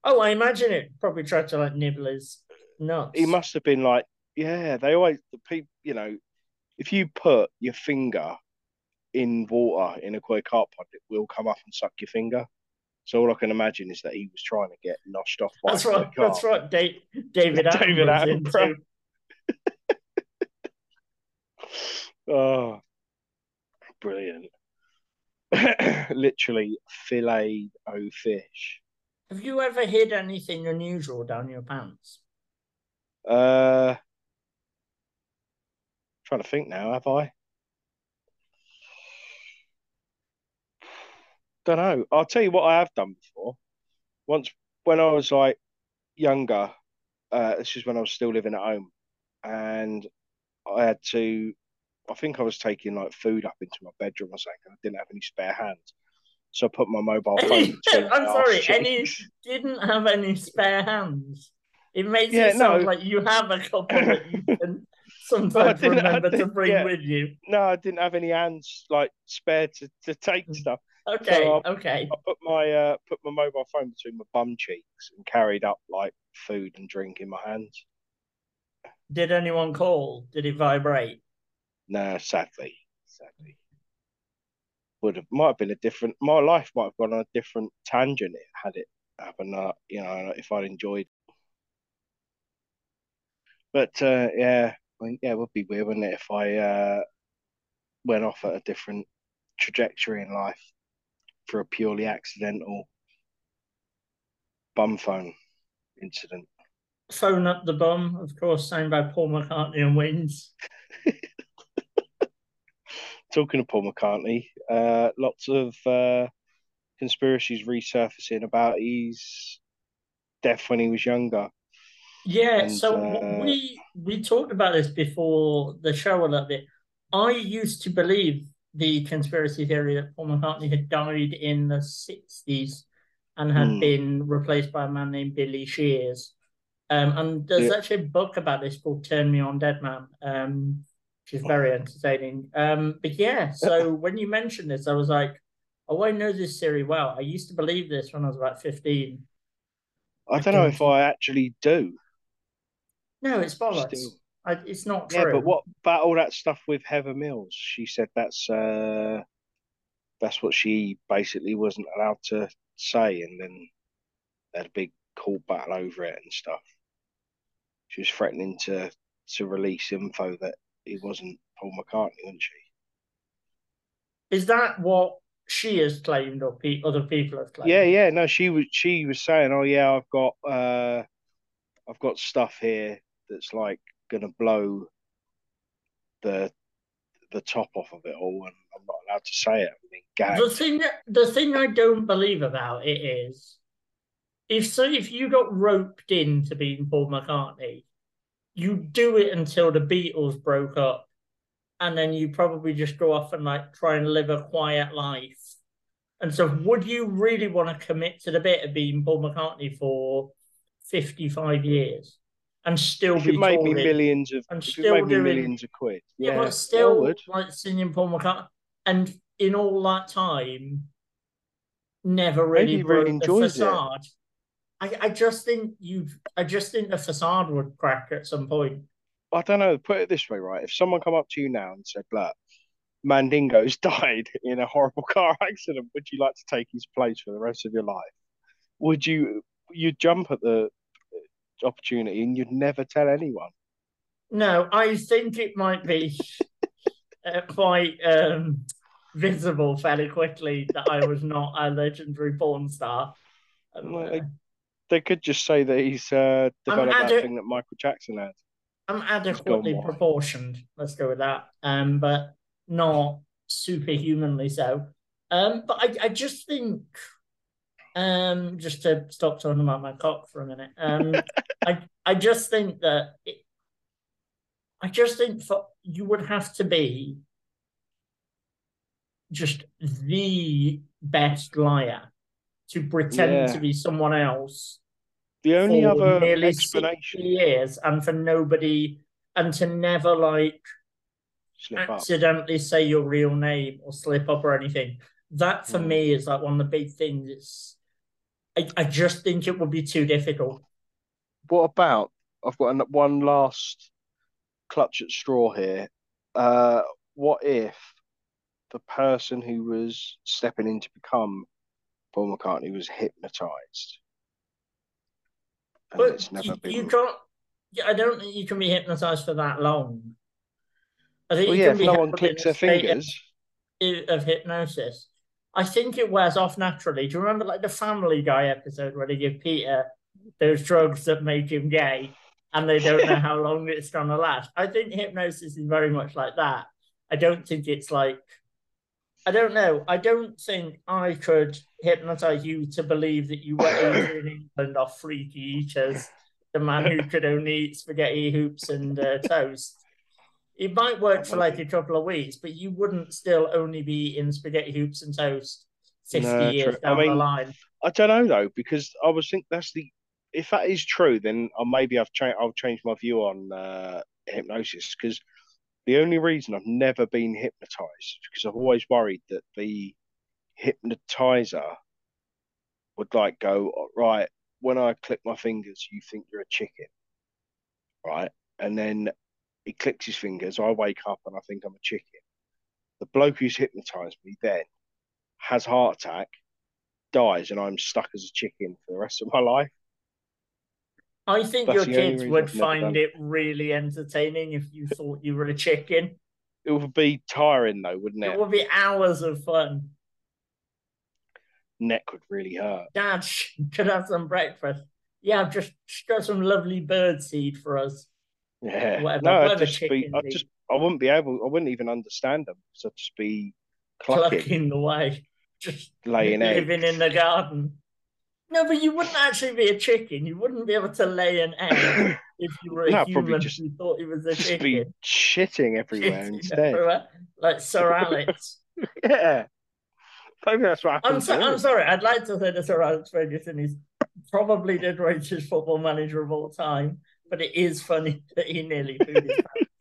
Oh, I imagine it probably tried to like nibble his nuts. He must have been like, yeah. They always the people, you know, if you put your finger in water in a koi carp pond, it will come up and suck your finger. So all I can imagine is that he was trying to get noshed off by That's right. that's right. Dave, David David Attenborough. Oh, brilliant! Literally fillet o fish. Have you ever hid anything unusual down your pants? Uh, trying to think now. Have I? Don't know. I'll tell you what I have done before. Once when I was like younger, uh, this is when I was still living at home, and I had to. I think I was taking like food up into my bedroom or something. I didn't have any spare hands, so I put my mobile phone. I'm sorry, any didn't have any spare hands. It makes yeah, it sound no. like you have a couple that you can sometimes remember to bring yeah. with you. No, I didn't have any hands like spare to, to take mm. stuff. Okay, so I, okay. I put my uh, put my mobile phone between my bum cheeks and carried up like food and drink in my hands. Did anyone call? Did it vibrate? No, sadly, sadly. Would have might have been a different. My life might have gone on a different tangent. It had it happened. Uh, you know, if I'd enjoyed. But uh, yeah, I mean, yeah, it would be weird, wouldn't it, if I uh, went off at a different trajectory in life for a purely accidental bum phone incident. Phone up the bum, of course, signed by Paul McCartney and Wings. Talking of Paul McCartney, uh, lots of uh, conspiracies resurfacing about his death when he was younger. Yeah, and, so uh, we we talked about this before the show a little bit. I used to believe the conspiracy theory that Paul McCartney had died in the 60s and had mm. been replaced by a man named Billy Shears. Um, and there's yeah. actually a book about this called Turn Me On Dead Man, um, which is very entertaining. Um, but yeah, so when you mentioned this, I was like, oh, I know this theory well. I used to believe this when I was about 15. I don't know if I actually do. No, it's bollocks. Still. I, it's not true. Yeah, but what about all that stuff with Heather Mills? She said that's uh, that's what she basically wasn't allowed to say, and then they had a big court battle over it and stuff. She was threatening to to release info that he wasn't Paul McCartney, wasn't she? Is that what she has claimed, or pe- other people have claimed? Yeah, yeah. No, she was she was saying, "Oh yeah, I've got uh, I've got stuff here that's like going to blow the the top off of it all, and I'm not allowed to say it. I mean. The thing, the thing I don't believe about it is, if so, if you got roped into being Paul McCartney, you do it until the Beatles broke up, and then you probably just go off and like try and live a quiet life. And so, would you really want to commit to the bit of being Paul McCartney for 55 years? And still if be made me millions of and still made doing, millions of quid. Yeah, yeah but still like singing Paul McCartney, and in all that time, never really Maybe really the facade. It. I, I just think you I just think the facade would crack at some point. I don't know. Put it this way, right? If someone come up to you now and said, "Look, Mandingo's died in a horrible car accident. Would you like to take his place for the rest of your life?" Would you? You jump at the opportunity and you'd never tell anyone. No, I think it might be uh, quite um, visible fairly quickly that I was not a legendary porn star. well, they, they, could just say that he's uh, developed adi- that thing that Michael Jackson had. I'm adequately proportioned. Let's go with that. Um, but not superhumanly so. Um, but I, I just think um, just to stop talking about my cock for a minute. Um, I I just think that it, I just think for you would have to be just the best liar to pretend yeah. to be someone else. The only other explanation years and for nobody and to never like slip accidentally up. say your real name or slip up or anything. That for mm. me is like one of the big things. It's I, I just think it would be too difficult. What about? I've got one last clutch at straw here. Uh, what if the person who was stepping in to become Paul McCartney was hypnotized? And but it's never you, been... you can't. I don't think you can be hypnotized for that long. I think well, yeah, if no one clicks their fingers of hypnosis. I think it wears off naturally. Do you remember like the Family Guy episode where they give Peter those drugs that make him gay and they don't know how long it's gonna last? I think hypnosis is very much like that. I don't think it's like I don't know. I don't think I could hypnotize you to believe that you were in England off Freaky Eaters, the man who could only eat spaghetti hoops and uh, toast. It might work for like a couple of weeks, but you wouldn't still only be eating spaghetti hoops and toast 50 No, years true. I down the line. I don't know though, because I was think that's the if that is true, then I maybe I've changed I'll change my view on uh, hypnosis because the only reason I've never been hypnotized because I've always worried that the hypnotizer would like go "Oh, right when I click my fingers, you think you're a chicken, right? And then he clicks his fingers, I wake up and I think I'm a chicken. The bloke who's hypnotized me then has heart attack, dies, and I'm stuck as a chicken for the rest of my life. I think That's your kids would find it really entertaining if you thought you were a chicken. It would be tiring though, wouldn't It it? would be hours of fun. Neck would really hurt. Dad, could have some breakfast. Yeah, I've just got some lovely bird seed for us. Yeah. Whatever, no, I'd just be. eat. just. I wouldn't be able. I wouldn't even understand them. So I'd just be clucking, Clucking away, just laying living eggs. in the garden. No, but you wouldn't actually be a chicken. You wouldn't be able to lay an egg if you were a No, human just- who thought he was a just chicken. be shitting everywhere Shitting instead. everywhere, like Sir Alex. Yeah. I think that's what I'm, so, I'm sorry. I'd like to say that Sir Alex Ferguson is probably the greatest football manager of all time, but it is funny that he nearly pooed his pants.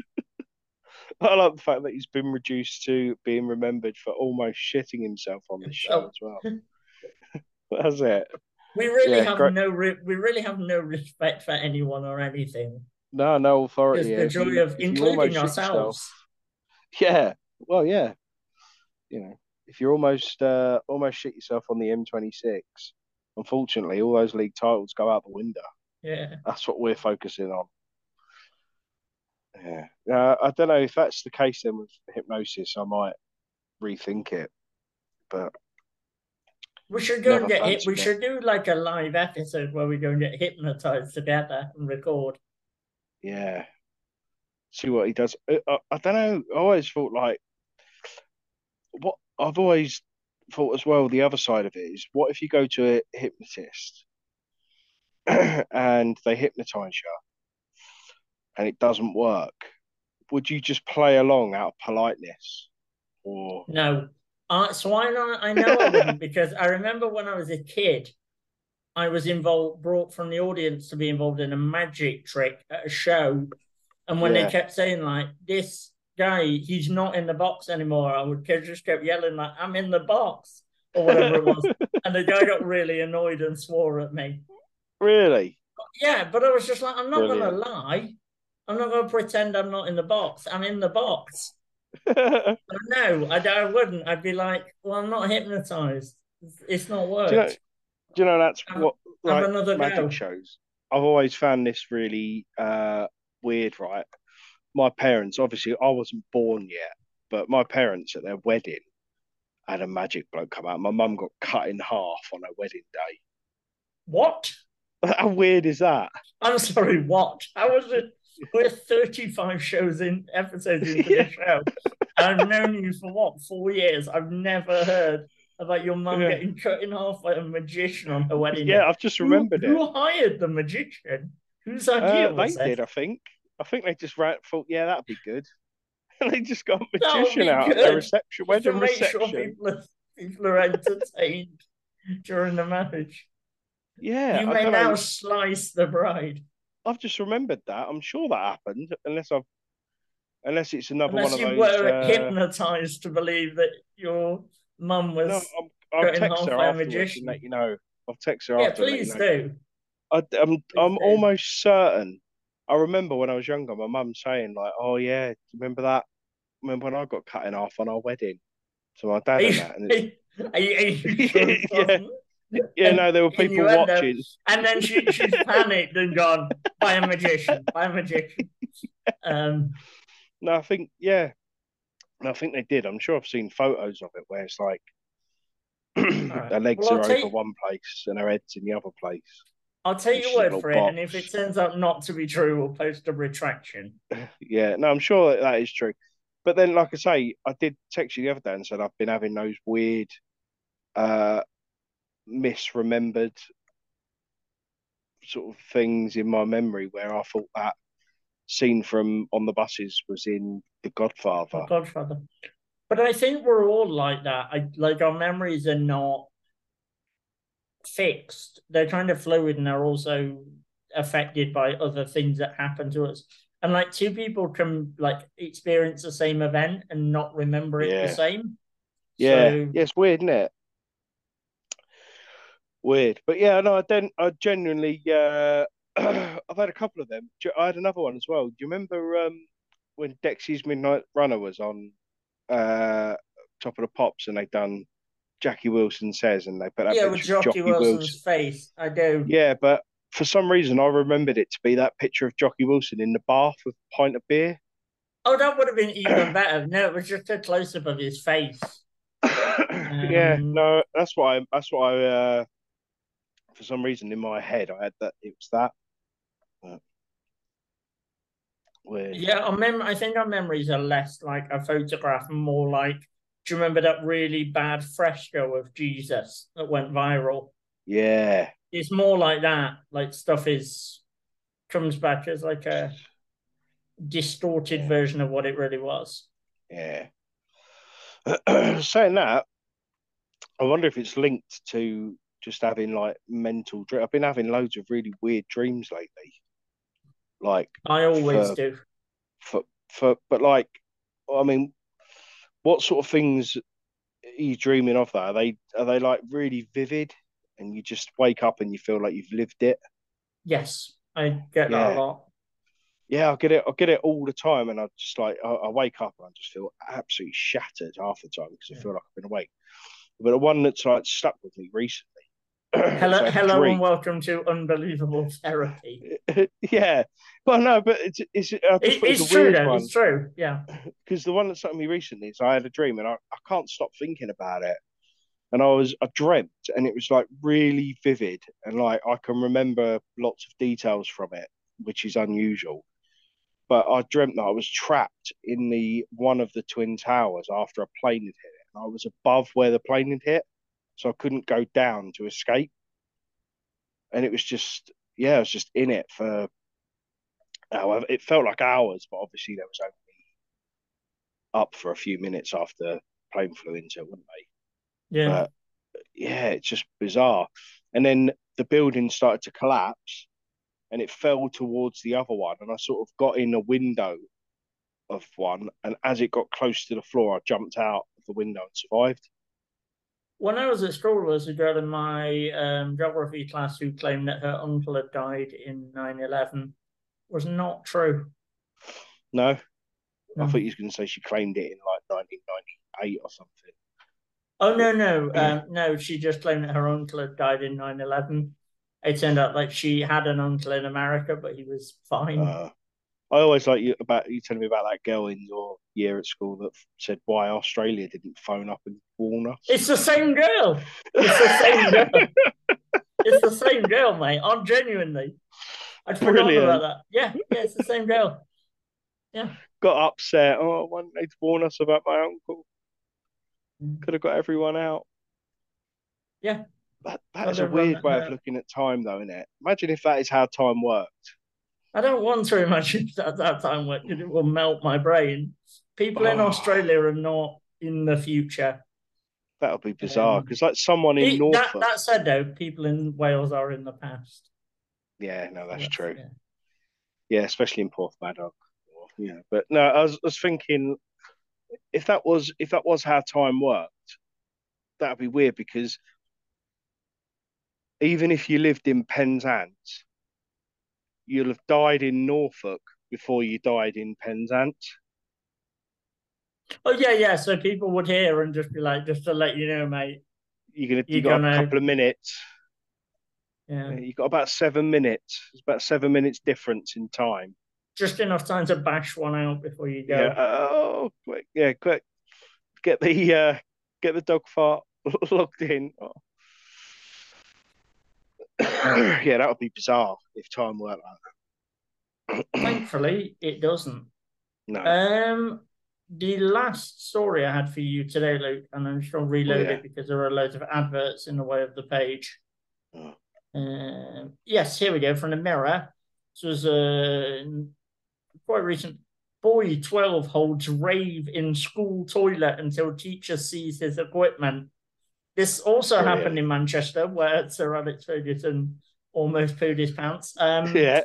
I like the fact that he's been reduced to being remembered for almost shitting himself on this show Oh. as well. That's it. We really Yeah, have great. no re- we really have no respect for anyone or anything. No, no It's authority. the joy you- of including yourself- ourselves. Yeah. Well, yeah. You know, if you're almost uh, almost shit yourself on the M26, unfortunately, all those league titles go out the window. Yeah. That's what we're focusing on. Yeah. Uh, I don't know if that's the case then with hypnosis. I might rethink it. But We should go and get hit. We should do like a live episode where we go and get hypnotized together and record. yeah, see what he does. I, I, I don't know. I always thought like what I've always thought as well. The other side of it is, what if you go to a hypnotist and they hypnotize you and it doesn't work? Would you just play along out of politeness, or No. Uh, so I know I know I wouldn't because I remember when I was a kid, I was involved brought from the audience to be involved in a magic trick at a show. And when Yeah. they kept saying like this guy, he's not in the box anymore, I would just kept yelling like I'm in the box or whatever it was. And the guy got really annoyed and swore at me. Really? Yeah, but I was just like, I'm not gonna lie. I'm not gonna pretend I'm not in the box. I'm in the box. No, I, I wouldn't. I'd be like, well, I'm not hypnotized. It's not worked. you know? Do you know that's Have- what like magic go. shows? I've always found this really uh, weird. Right, my parents obviously I wasn't born yet, but my parents at their wedding had a magic bloke come out. My mum got cut in half on her wedding day. What? How weird is that? I'm sorry, what? How was it? We're 35 shows in, episodes into Yeah. the show. I've known you for what, four years? I've never heard about your mum Yeah. getting cut in half by a magician on her wedding Yeah, day. I've just remembered who, it. Who hired the magician? Whose idea Uh, they was it? did, I think. I think they just thought, yeah, that'd be good. And they just got a magician out at their reception, Just to wedding make sure people are, people are entertained during the marriage. Yeah, you may now know. slice the bride. I've just remembered that. I'm sure that happened, unless I've, unless it's another Unless one of those. You were uh, hypnotized to believe that your mum was. No, I'm, I'll text her a afterwards magician. and let you know. I'll text her yeah, and you please know. do. I, I'm, I'm do. almost certain. I remember when I was younger, my mum saying like, "Oh yeah, remember that? Remember when I got cut in half on our wedding?" To my dad and that. And it's, are you, are you sure it Yeah. wasn't? no, there were people watching. And then she, she's panicked and gone, by a magician, by a magician. Um, No, I think yeah, no, I think they did. I'm sure I've seen photos of it where it's like their legs Well, are over you- one place and their heads in the other place. I'll take your word for it. And if it turns out not to be true, we'll post a retraction. Yeah, no, I'm sure that, that is true. but then, like I say, I did text you the other day and said I've been having those weird, uh, misremembered sort of things in my memory where I thought that scene from on the buses was in The Godfather. The Godfather. But I think we're all like that. I like our memories are not fixed. They're kind of fluid and they're also affected by other things that happen to us. And like two people can like experience the same event and not remember it Yeah. the same. Yeah, So- yeah, it's weird, isn't it? Weird, but yeah, no, I don't. I genuinely, uh, I've had a couple of them. I had another one as well. Do you remember um, when Dexy's Midnight Runner was on uh, Top of the Pops and they done Jackie Wilson says and they put that yeah, picture with of Jockey, Jockey Wilson's Wilson. face. I do. Yeah, but for some reason I remembered it to be that picture of Jockey Wilson in the bath with a pint of beer. Oh, that would have been even better. No, it was just a close up of his face. yeah, Um, no, that's why. I, that's why. I, uh, for some reason, in my head, I had that it was that. But, weird. Yeah, our mem- I think our memories are less like a photograph, more like. Do you remember that really bad fresco of Jesus that went viral? Yeah, It's more like that. Like stuff is comes back as like a distorted Yeah. version of what it really was. yeah. Saying that, I wonder if it's linked to just having like mental. Dr- I've been having loads of really weird dreams lately. Like I always For- do. for for, but like, I mean, what sort of things are you dreaming of? That are they are they like really vivid, and you just wake up and you feel like you've lived it? Yes, I get that a lot. Yeah, I get it. I get it all the time, and I just like I, I wake up and I just feel absolutely shattered half the time because I Yeah. feel like I've been awake. But the one that's like stuck with me recently. Hello, hello, dream. and welcome to Unbelievable Therapy. yeah, well, no, but it's it's. It, it's a true, though. It's true. Yeah. because the one that with me recently is I had a dream and I, I can't stop thinking about it. And I was I dreamt and it was like really vivid and like I can remember lots of details from it, which is unusual. But I dreamt that I was trapped in the one of the twin towers after a plane had hit it. And I was above where the plane had hit, so I couldn't go down to escape. And it was just yeah, I was just in it for however it felt like hours, but obviously there was only up for a few minutes after plane flew into it, wouldn't they? Yeah. But yeah, it's just bizarre. And then the building started to collapse and it fell towards the other one. And I sort of got in a window of one. And as it got close to the floor, I jumped out of the window and survived. When I was at school, there was a girl in my um, geography class who claimed that her uncle had died in 9 11. Was not true. No, No. I thought you was going to say she claimed it in like 1998 or something. Oh, no, no. Um, no, she just claimed that her uncle had died in 9 11. It turned out like she had an uncle in America, but he was fine. Uh, I always like you about you telling me about that girl in your year at school that said why Australia didn't phone up and warn us. it's the same girl. It's the same girl. it's the same girl, mate. I'm genuinely. I'd forgotten about that. Yeah, yeah, it's the same girl. Yeah. Got upset. Oh, why didn't they warn us about my uncle? Mm. Could have got everyone out. Yeah. That, that is a weird way of looking at time, though, isn't it? Imagine if that is how time worked. I don't want to imagine that that time because it will melt my brain. People in Oh. Australia are not in the future. That would be bizarre. Um, Because, like, someone in North. That, that said, though, people in Wales are in the past. Yeah, no, that's That's- true. yeah. Yeah, especially in Porthmadog. Yeah, but no, I was, I was thinking if that was if that was how time worked, that'd be weird because even if you lived in Penzance, you'll have died in Norfolk before you died in Penzance. Oh yeah, yeah. So people would hear and just be like, just to let you know, mate. You're gonna you got a gonna- couple of minutes. Yeah, You got about seven minutes. It's about seven minutes difference in time. just enough time to bash one out before you go. Yeah. Oh, quick. Yeah, quick. Get the uh, get the dog fart logged in. Oh. yeah, that would be bizarre if time worked like Thankfully, it doesn't. No. Um, the last story I had for you today, Luke, and I'm just going to reload yeah. it because there are loads of adverts in the way of the page. Oh. Uh, yes, here we go from the Mirror. This was a quite recent. Boy 12 holds rave in school toilet until teacher sees his equipment. This also Brilliant. happened in Manchester, where Sir Alex Ferguson almost pooed his pants. Um, Yeah.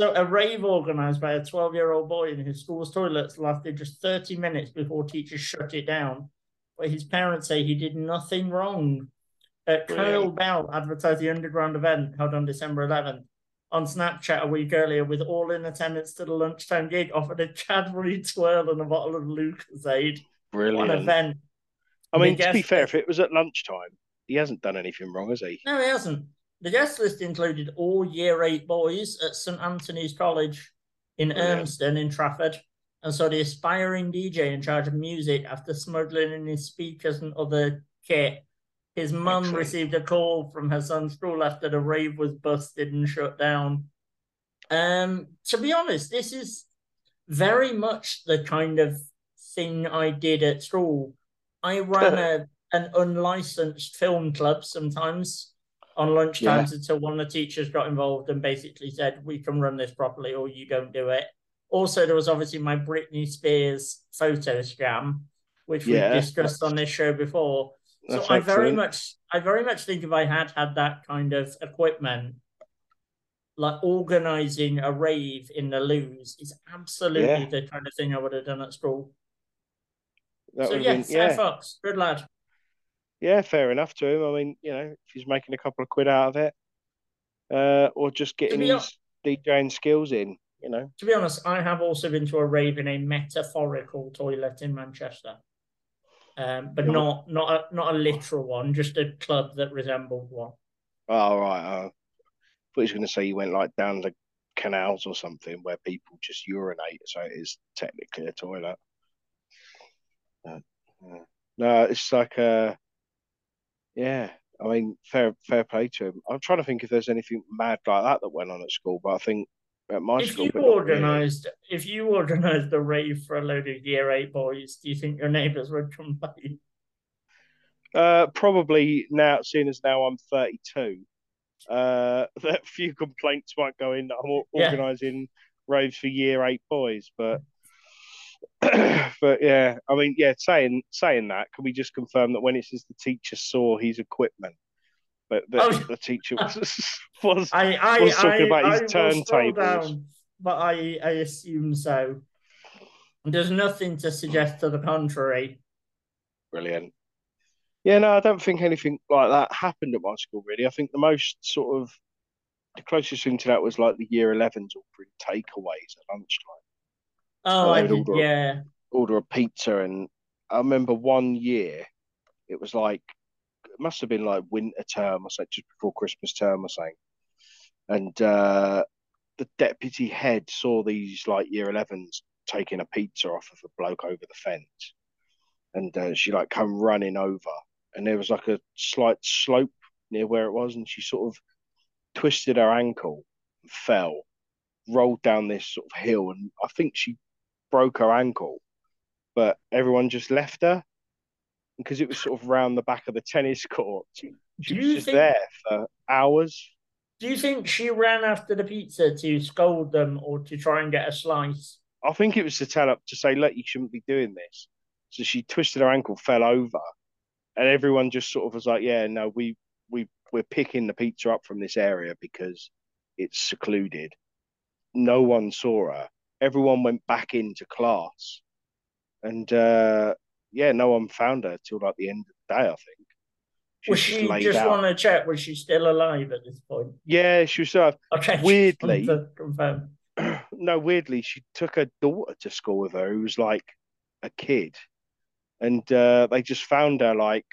so a rave organised by a 12-year-old boy in his school's toilets lasted just 30 minutes before teachers shut it down. But his parents say he did nothing wrong. Uh, Kyle Bell advertised the underground event held on December 11th. On Snapchat a week earlier, with all in attendance to the lunchtime gig, offered a Cadbury twirl and a bottle of Lucozade. What an Brilliant. event. I The mean, to be fair, if it was at lunchtime, he hasn't done anything wrong, has he? No, he hasn't. The guest list included all year eight boys at St Anthony's College in Brilliant. Urmston in Trafford, and so the aspiring DJ in charge of music after smuggling in his speakers and other kit. His mum Excellent. received a call from her son's school after the rave was busted and shut down. Um, to be honest, this is very much the kind of thing I did at school. I ran a an unlicensed film club sometimes on lunchtimes until one of the teachers got involved and basically said, We can run this properly or you don't do it. Also, there was obviously my Britney Spears photo scam, which Yeah, we discussed on this show before. So That's I very much I very much think if I had had that kind of equipment, like organizing a rave in the loos is absolutely Yeah. the kind of thing I would have done at school. That so yeah, been, yeah, Fox, good lad. yeah, fair enough to him. I mean, you know, if he's making a couple of quid out of it, uh, or just getting his DJing skills in, you know. To be honest, I have also been to a rave in a metaphorical toilet in Manchester, um, but Yeah. not not a, not a literal one, just a club that resembled one. Oh, right. Uh, I thought he was going to say you went like down the canals or something where people just urinate, so it is technically a toilet. Uh, no, it's like uh yeah. I mean, fair fair play to him. I'm trying to think if there's anything mad like that that went on at school, but I think at my If school, you organised, if you organised a rave for a load of year eight boys, do you think your neighbours would complain? Uh, probably now, seeing as now I'm 32, uh, that few complaints might go in that I'm Yeah. organising raves for year eight boys, but but yeah, I mean, yeah, saying saying that, can we just confirm that when it says the teacher saw his equipment, but the, Oh. the teacher was was I I was talking I, about his turntables. but I I assume so. There's nothing to suggest to the contrary. Brilliant. Yeah, no, I don't think anything like that happened at my school, really. I think the most sort of the closest thing to that was like the year 11s ordering takeaways at lunchtime, Oh, I did, order- yeah. order a pizza. And I remember one year, it was like, it must have been like winter term or something, just before Christmas term or something. And uh, the deputy head saw these like year 11s taking a pizza off of a bloke over the fence. And uh, she like come running over, and there was like a slight slope near where it was, and she sort of twisted her ankle, and fell, rolled down this sort of hill, and I think she broke her ankle, but everyone just left her because it was sort of round the back of the tennis court. She was just think- there for hours. Do you think she ran after the pizza to scold them or to try and get a slice? I think it was to tell her to say, "Look, you shouldn't be doing this." So she twisted her ankle, fell over, and everyone just sort of was like, "Yeah, no, we we we're picking the pizza up from this area because it's secluded." No one saw her. Everyone went back into class, and uh, yeah, no one found her till like the end of the day. I think was was she laid just want to check? Was she still alive at this point? Yeah, she was. Uh, Okay. Weirdly- confirm. no, weirdly, she took her daughter to school with her, who was like a kid, and uh, they just found her like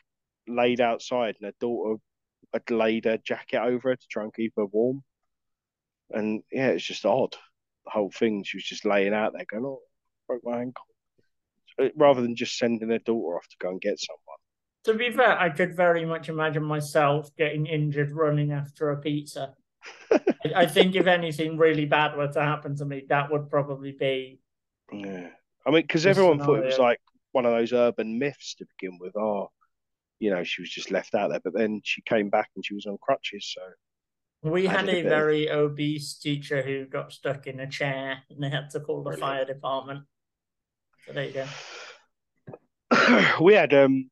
laid outside, and her daughter had laid her jacket over her to try and keep her warm. And yeah, it's just odd. The whole thing, she was just laying out there, going, "Oh, broke my ankle," Uh, rather than just sending her daughter off to go and get someone. To be fair, I could very much imagine myself getting injured running after a pizza. I- I think if anything really bad were to happen to me, that would probably be Yeah, I mean, because everyone thought it was like one of those urban myths to begin with. Oh, you know, she was just left out there, but then she came back and she was on crutches. So we had a, very obese teacher who got stuck in a chair, and they had to call the fire department. So there you go. we had um,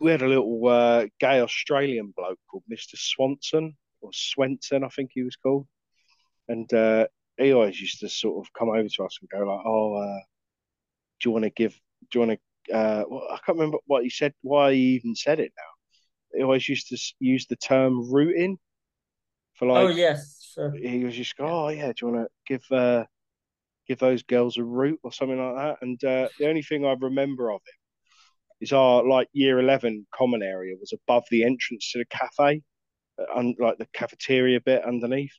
we had a little uh, gay Australian bloke called Mister Swanson or Swenson, I think he was called, and uh, he always used to sort of come over to us and go like, "Oh, uh, do you want to give? Do you want to?" Uh, well, I can't remember what he said. Why he even said it now. He always used to use the term rooting for like. Oh yes. Sure. He was just go, "Oh yeah, do you want to give?" Uh, give those girls a root or something like that. And uh, the only thing I remember of him is our like year 11 common area was above the entrance to the cafe and uh, like the cafeteria bit underneath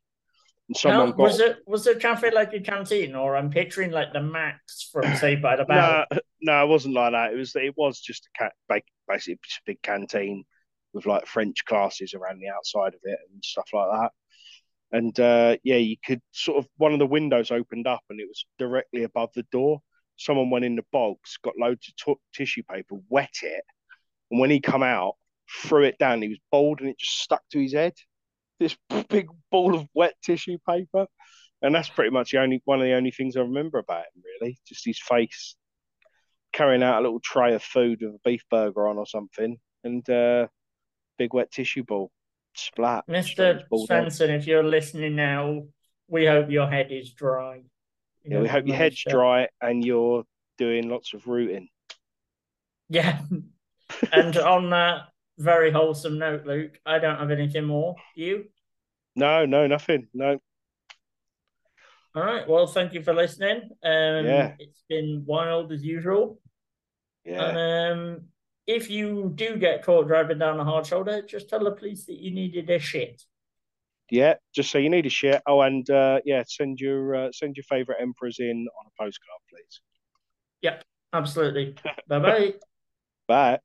and someone got... was it was the cafe like a canteen or i'm picturing like the max from Saved by the Bell no, no it wasn't like that it was it was just a cat basically just a big canteen with like french classes around the outside of it and stuff like that and uh, yeah you could sort of one of the windows opened up and it was directly above the door someone went in the bogs, got loads of t- tissue paper, wet it, and when he come out, threw it down. He was bald and it just stuck to his head. This big ball of wet tissue paper, and that's pretty much the only one of the only things I remember about him. Really, just his face carrying out a little tray of food with a beef burger on or something, and uh, big wet tissue ball splat. Mr. Svensson, if you're listening now, we hope your head is dry. Yeah, we hope your head's dry and you're doing lots of rooting. Yeah. and on that very wholesome note, Luke, I don't have anything more. You? No, no, nothing. No. All right. Well, thank you for listening. Um, yeah. It's been wild as usual. Yeah. And um, if you do get caught driving down a hard shoulder, just tell the police that you needed a shit yeah, just say you need a shit. Oh, and uh, yeah, send your uh, send your favorite emperors in on a postcard, please. Yep, absolutely. Bye-bye. Bye.